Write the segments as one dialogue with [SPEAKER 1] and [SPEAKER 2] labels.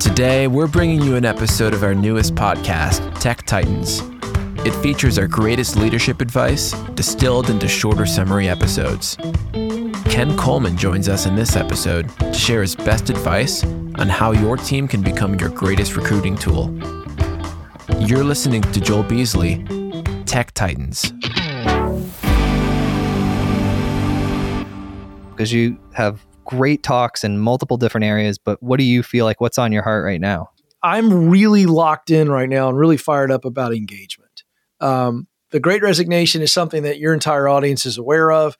[SPEAKER 1] Today, we're bringing you an episode of our newest podcast, Tech Titans. It features our greatest leadership advice distilled into shorter summary episodes. Ken Coleman joins us in this episode to share his best advice on how your team can become your greatest recruiting tool. You're listening to Joel Beasley, Tech Titans.
[SPEAKER 2] Because you have great talks in multiple different areas, but what do you feel like? What's on your heart right now?
[SPEAKER 3] I'm really locked in right now and really fired up about engagement. Um, the Great Resignation is something that your entire audience is aware of.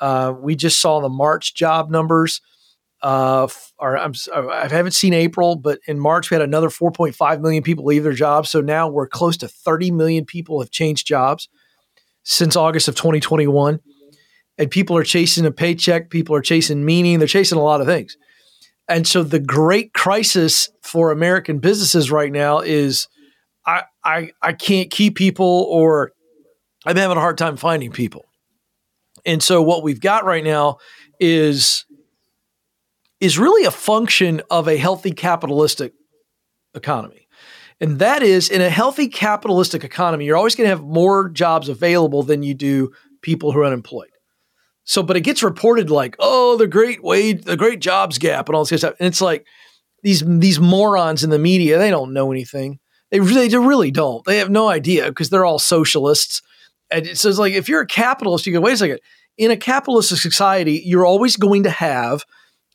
[SPEAKER 3] Uh, we just saw the March job numbers. Uh, I'm, I haven't seen April, but in March we had another 4.5 million people leave their jobs. So now we're close to 30 million people have changed jobs since August of 2021 and people are chasing a paycheck, people are chasing meaning, they're chasing a lot of things. And so the great crisis for American businesses right now is I I I can't keep people or I'm having a hard time finding people. And so what we've got right now is is really a function of a healthy capitalistic economy. And that is in a healthy capitalistic economy, you're always going to have more jobs available than you do people who are unemployed. So, but it gets reported like, oh, the great wage, the great jobs gap, and all this stuff. And it's like these these morons in the media, they don't know anything. They really, they really don't. They have no idea because they're all socialists. And it says like, if you're a capitalist, you go, wait a second. In a capitalist society, you're always going to have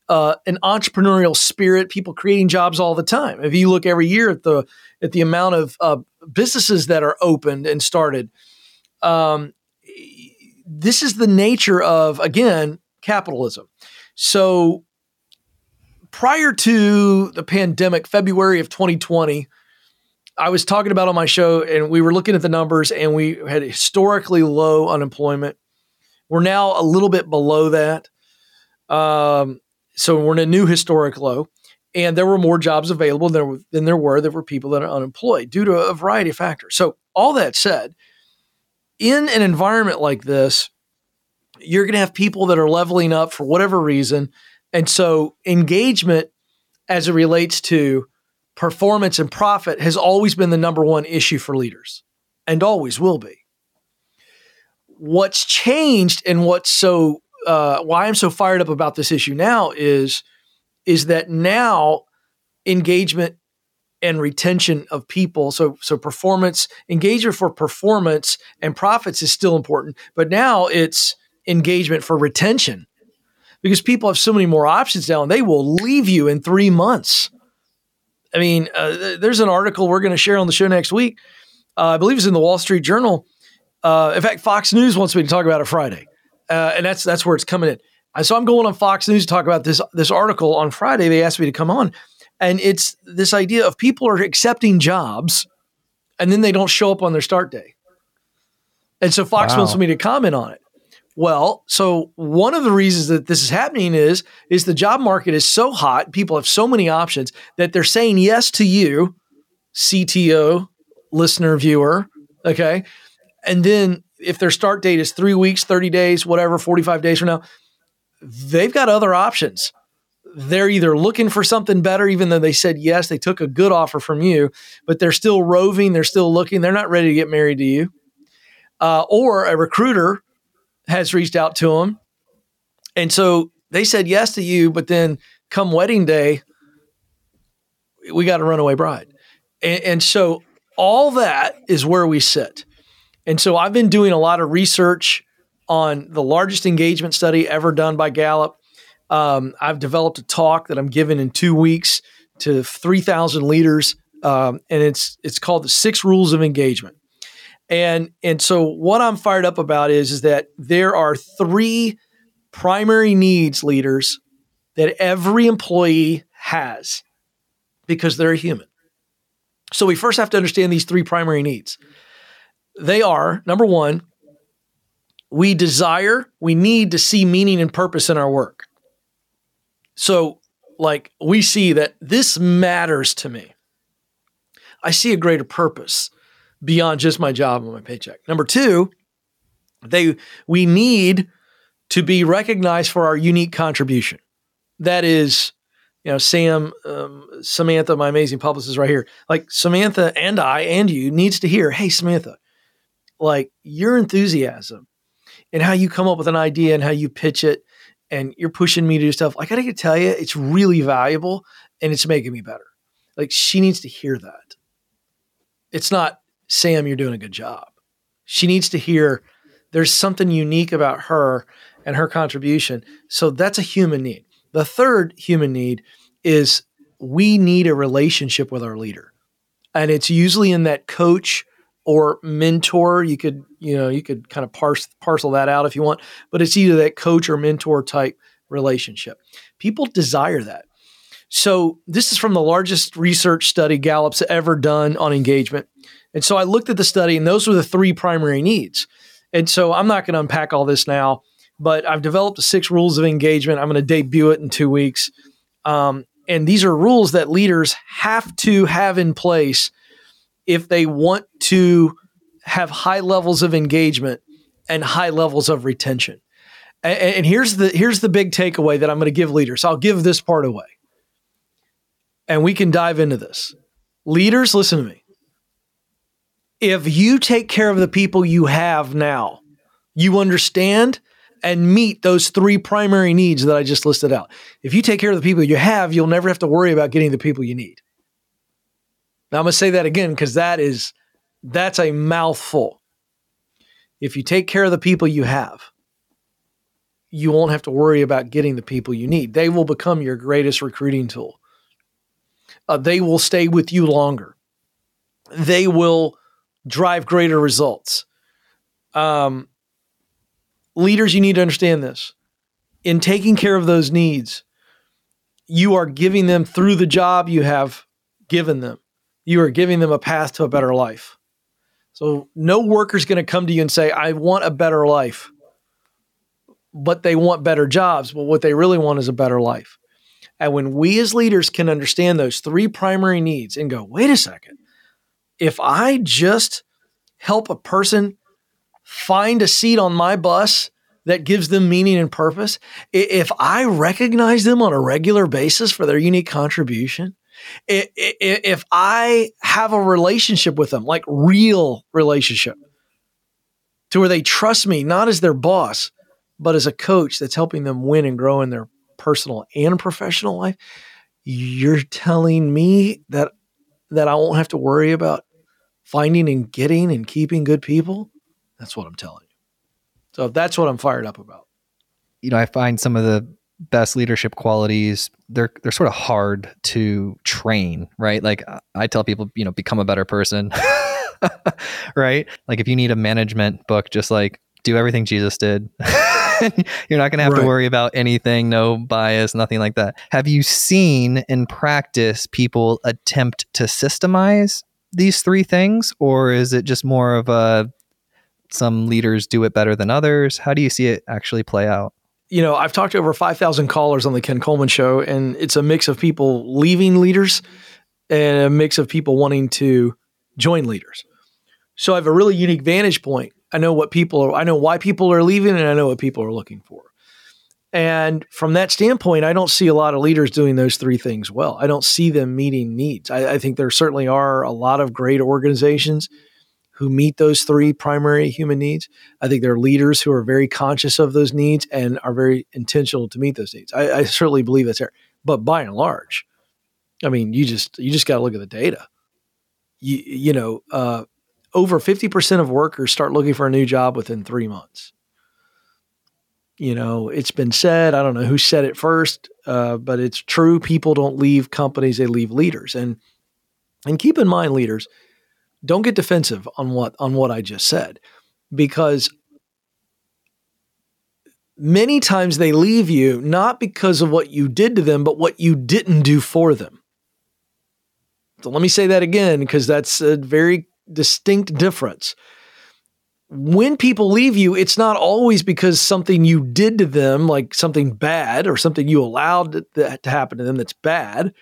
[SPEAKER 3] uh, an entrepreneurial spirit, people creating jobs all the time. If you look every year at the at the amount of uh, businesses that are opened and started, um, this is the nature of, again, capitalism. So prior to the pandemic, February of 2020, I was talking about on my show and we were looking at the numbers and we had historically low unemployment. We're now a little bit below that. Um, so we're in a new historic low. And there were more jobs available than there, than there were. There were people that are unemployed due to a variety of factors. So, all that said, in an environment like this, you're going to have people that are leveling up for whatever reason. And so engagement as it relates to performance and profit has always been the number one issue for leaders and always will be. What's changed and what's so uh, why I'm so fired up about this issue now is is that now engagement and retention of people. So so performance engagement for performance and profits is still important, but now it's engagement for retention because people have so many more options now and they will leave you in three months. I mean, uh, there's an article we're going to share on the show next week. Uh, I believe it's in the Wall Street Journal. Uh, in fact, Fox News wants me to talk about it Friday, uh, and that's that's where it's coming in. So I'm going on Fox News to talk about this this article on Friday. They asked me to come on, and it's this idea of people are accepting jobs, and then they don't show up on their start day. And so Fox wow. wants me to comment on it. Well, so one of the reasons that this is happening is is the job market is so hot, people have so many options that they're saying yes to you, CTO, listener, viewer, okay? And then if their start date is 3 weeks, 30 days, whatever, 45 days from now, they've got other options. They're either looking for something better even though they said yes, they took a good offer from you, but they're still roving, they're still looking, they're not ready to get married to you. Uh, or a recruiter has reached out to them. And so they said yes to you, but then come wedding day, we got a runaway bride. And, and, so all that is where we sit. And so I've been doing a lot of research on the largest engagement study ever done by Gallup. Um, I've developed a talk that I'm giving in two weeks to 3,000 leaders, um, and it's it's called the Six Rules of Engagement. And and so what I'm fired up about is is that there are three primary needs leaders that every employee has because they're a human. So we first have to understand these three primary needs. They are number 1, we desire, we need to see meaning and purpose in our work. So like we see that this matters to me. I see a greater purpose beyond just my job and my paycheck. Number two, they we need to be recognized for our unique contribution. That is, you know, Sam, um, Samantha, my amazing publicist right here, like Samantha and I and you needs to hear, hey, Samantha, like your enthusiasm and how you come up with an idea and how you pitch it and you're pushing me to do stuff. I got to tell you, it's really valuable and it's making me better. Like she needs to hear that. It's not, Sam, you're doing a good job. She needs to hear there's something unique about her and her contribution. So that's a human need. The third human need is we need a relationship with our leader. And it's usually in that coach or mentor. You could, you know, you could kind of parse parcel that out if you want, but it's either that coach or mentor type relationship. People desire that. So this is from the largest research study Gallup's ever done on engagement. And so I looked at the study and those were the three primary needs. And so I'm not going to unpack all this now but I've developed six rules of engagement. I'm going to debut it in two weeks. Um, and these are rules that leaders have to have in place if they want to have high levels of engagement and high levels of retention. And, and here's the here's the big takeaway that I'm going to give leaders. I'll give this part away. And we can dive into this. Leaders, listen to me. If you take care of the people you have now, you understand and meet those three primary needs that I just listed out. If you take care of the people you have, you'll never have to worry about getting the people you need. Now I'm going to say that again because that is that's a mouthful. If you take care of the people you have, you won't have to worry about getting the people you need. They will become your greatest recruiting tool. Uh, they will stay with you longer. They will drive greater results. Um, leaders, you need to understand this. In taking care of those needs, you are giving them through the job you have given them, you are giving them a path to a better life. So, no worker's going to come to you and say, I want a better life, but they want better jobs. But what they really want is a better life. And when we as leaders can understand those three primary needs and go, wait a second, if I just help a person find a seat on my bus that gives them meaning and purpose, if I recognize them on a regular basis for their unique contribution, if I have a relationship with them, like real relationship, to where they trust me not as their boss, but as a coach that's helping them win and grow in their personal and professional life, you're telling me that that I won't have to worry about finding and getting and keeping good people? That's what I'm telling you. So that's what I'm fired up about.
[SPEAKER 2] You know, I find some of the best leadership qualities they're they're sort of hard to train, right? Like I tell people, you know, become a better person. right? Like if you need a management book just like do everything Jesus did. You're not going to have right. to worry about anything, no bias, nothing like that. Have you seen in practice people attempt to systemize these three things or is it just more of a some leaders do it better than others? How do you see it actually play out?
[SPEAKER 3] You know, I've talked to over 5,000 callers on the Ken Coleman show, and it's a mix of people leaving leaders and a mix of people wanting to join leaders. So I have a really unique vantage point. I know what people are, I know why people are leaving, and I know what people are looking for. And from that standpoint, I don't see a lot of leaders doing those three things well. I don't see them meeting needs. I, I think there certainly are a lot of great organizations who meet those three primary human needs. I think there are leaders who are very conscious of those needs and are very intentional to meet those needs. I, I certainly believe that's there. But by and large, I mean, you just you just got to look at the data. You you know, uh, over fifty percent of workers start looking for a new job within three months. You know, it's been said. I don't know who said it first, uh, but it's true. People don't leave companies; they leave leaders. And and keep in mind, leaders, don't get defensive on what on what I just said because many times they leave you not because of what you did to them but what you didn't do for them. So let me say that again because that's a very distinct difference. When people leave you, it's not always because something you did to them, like something bad or something you allowed that to happen to them that's bad.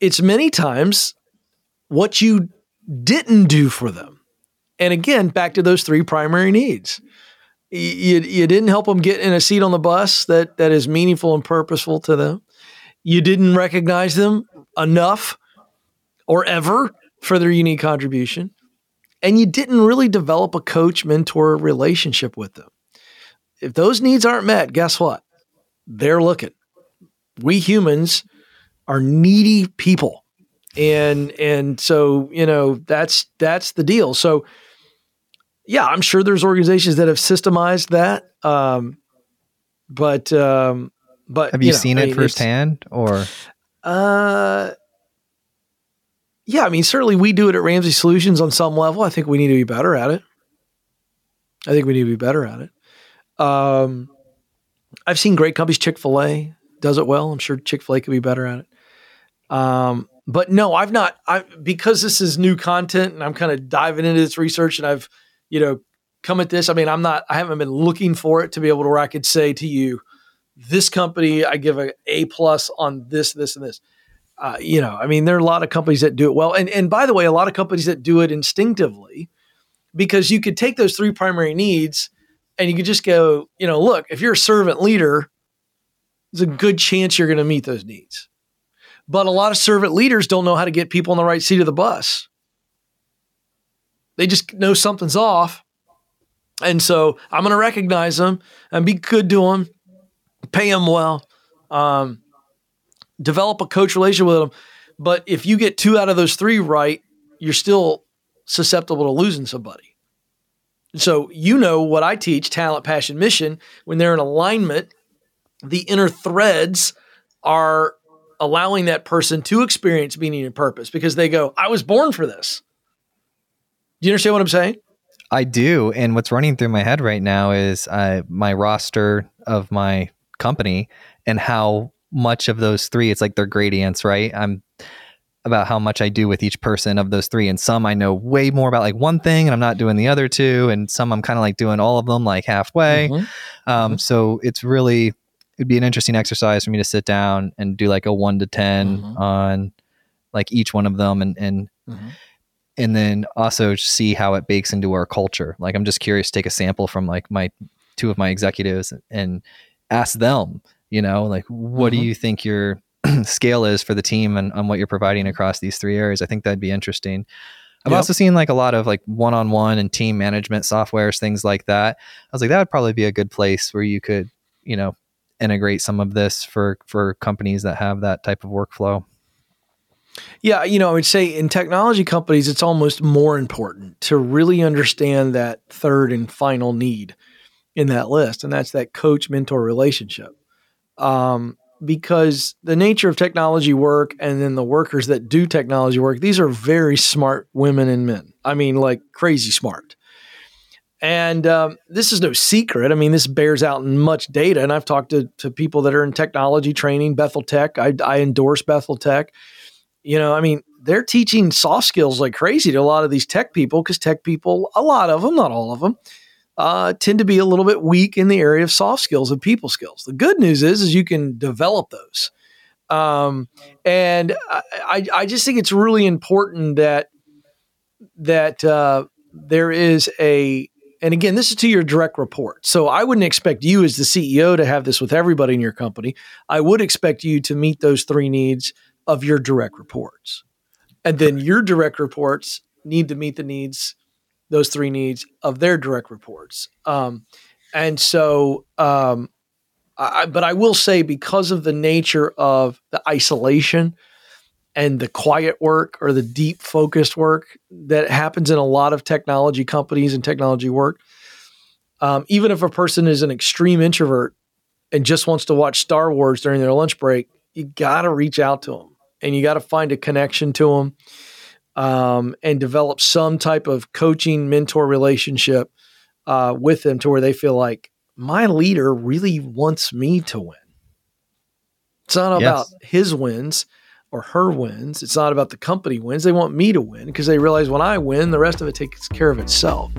[SPEAKER 3] It's many times what you didn't do for them. And again, back to those three primary needs. You, you didn't help them get in a seat on the bus that, that is meaningful and purposeful to them. you didn't recognize them enough or ever for their unique contribution, and you didn't really develop a coach mentor relationship with them. If those needs aren't met, guess what? They're looking. We humans are needy people. And and so, you know, that's that's the deal. So yeah, I'm sure there's organizations that have systemized that. Um, but um, but
[SPEAKER 2] have you,
[SPEAKER 3] you know,
[SPEAKER 2] seen
[SPEAKER 3] I
[SPEAKER 2] it firsthand or
[SPEAKER 3] Uh, yeah, I mean, certainly we do it at Ramsey Solutions on some level. I think we need to be better at it. I think we need to be better at it. Um, I've seen great companies. Chick Fil A does it well. I'm sure Chick Fil A could be better at it. Um, but no, I've not. I because this is new content, and I'm kind of diving into this research, and I've you know come at this. I mean, I'm not. I haven't been looking for it to be able to where I could say to you, this company, I give a A plus on this, this, and this. Uh, you know, I mean, there are a lot of companies that do it well, and and by the way, a lot of companies that do it instinctively, because you could take those three primary needs, and you could just go, you know, look, if you're a servant leader, there's a good chance you're going to meet those needs. But a lot of servant leaders don't know how to get people in the right seat of the bus. They just know something's off. And so I'm going to recognize them and be good to them, pay them well, um, develop a coach relationship with them. But if you get two out of those three right, you're still susceptible to losing somebody. So you know what I teach talent, passion, mission. When they're in alignment, the inner threads are allowing that person to experience meaning and purpose because they go, I was born for this. Do you understand what I'm saying?
[SPEAKER 2] I do. And what's running through my head right now is uh, my roster of my company and how much of those three, it's like they're gradients, right? I'm about how much I do with each person of those three. And some I know way more about like one thing and I'm not doing the other two. And some I'm kind of like doing all of them like halfway.
[SPEAKER 3] Mm-hmm.
[SPEAKER 2] Um,
[SPEAKER 3] Mhm.
[SPEAKER 2] So it's really, it'd be an interesting exercise for me to sit down and do like a one to 10
[SPEAKER 3] Mhm.
[SPEAKER 2] on like each one of them and, and
[SPEAKER 3] Mhm.
[SPEAKER 2] and then also see how it bakes into our culture. Like I'm just curious to take a sample from like my two of my executives and ask them, you know, like what do
[SPEAKER 3] Mhm.
[SPEAKER 2] you think your scale is for the team and on what you're providing across these three areas? I think that'd be interesting. I've
[SPEAKER 3] Yep.
[SPEAKER 2] also seen like a lot of like one-on-one and team management softwares, things like that. I was like, that would probably be a good place where you could, you know, integrate some of this for for companies that have that type of workflow.
[SPEAKER 3] Yeah, you know, I would say in technology companies, it's almost more important to really understand that third and final need in that list, and that's that coach mentor relationship. Um, because the nature of technology work and then the workers that do technology work, these are very smart women and men. I mean, like crazy smart. And um, this is no secret. I mean, this bears out in much data. And I've talked to, to people that are in technology training, Bethel Tech. I, I endorse Bethel Tech you know, I mean, they're teaching soft skills like crazy to a lot of these tech people because tech people, a lot of them, not all of them, uh, tend to be a little bit weak in the area of soft skills and people skills. The good news is, is you can develop those. Um, and I, I, just think it's really important that that uh, there is a and again, this is to your direct report. So I wouldn't expect you as the CEO to have this with everybody in your company. I would expect you to meet those three needs of your direct reports. And then your direct reports need to meet the needs, those three needs of their direct reports. Um, and so, um, I, but I will say, because of the nature of the isolation and the quiet work or the deep focused work that happens in a lot of technology companies and technology work, um, even if a person is an extreme introvert and just wants to watch Star Wars during their lunch break, you got to reach out to them and you got to find a connection to them um, and develop some type of coaching mentor relationship uh, with them to where they feel like my leader really wants me to win. It's not about his wins or her wins. It's not about the company wins. They want me to win because they realize when I win, the rest of it takes care of itself.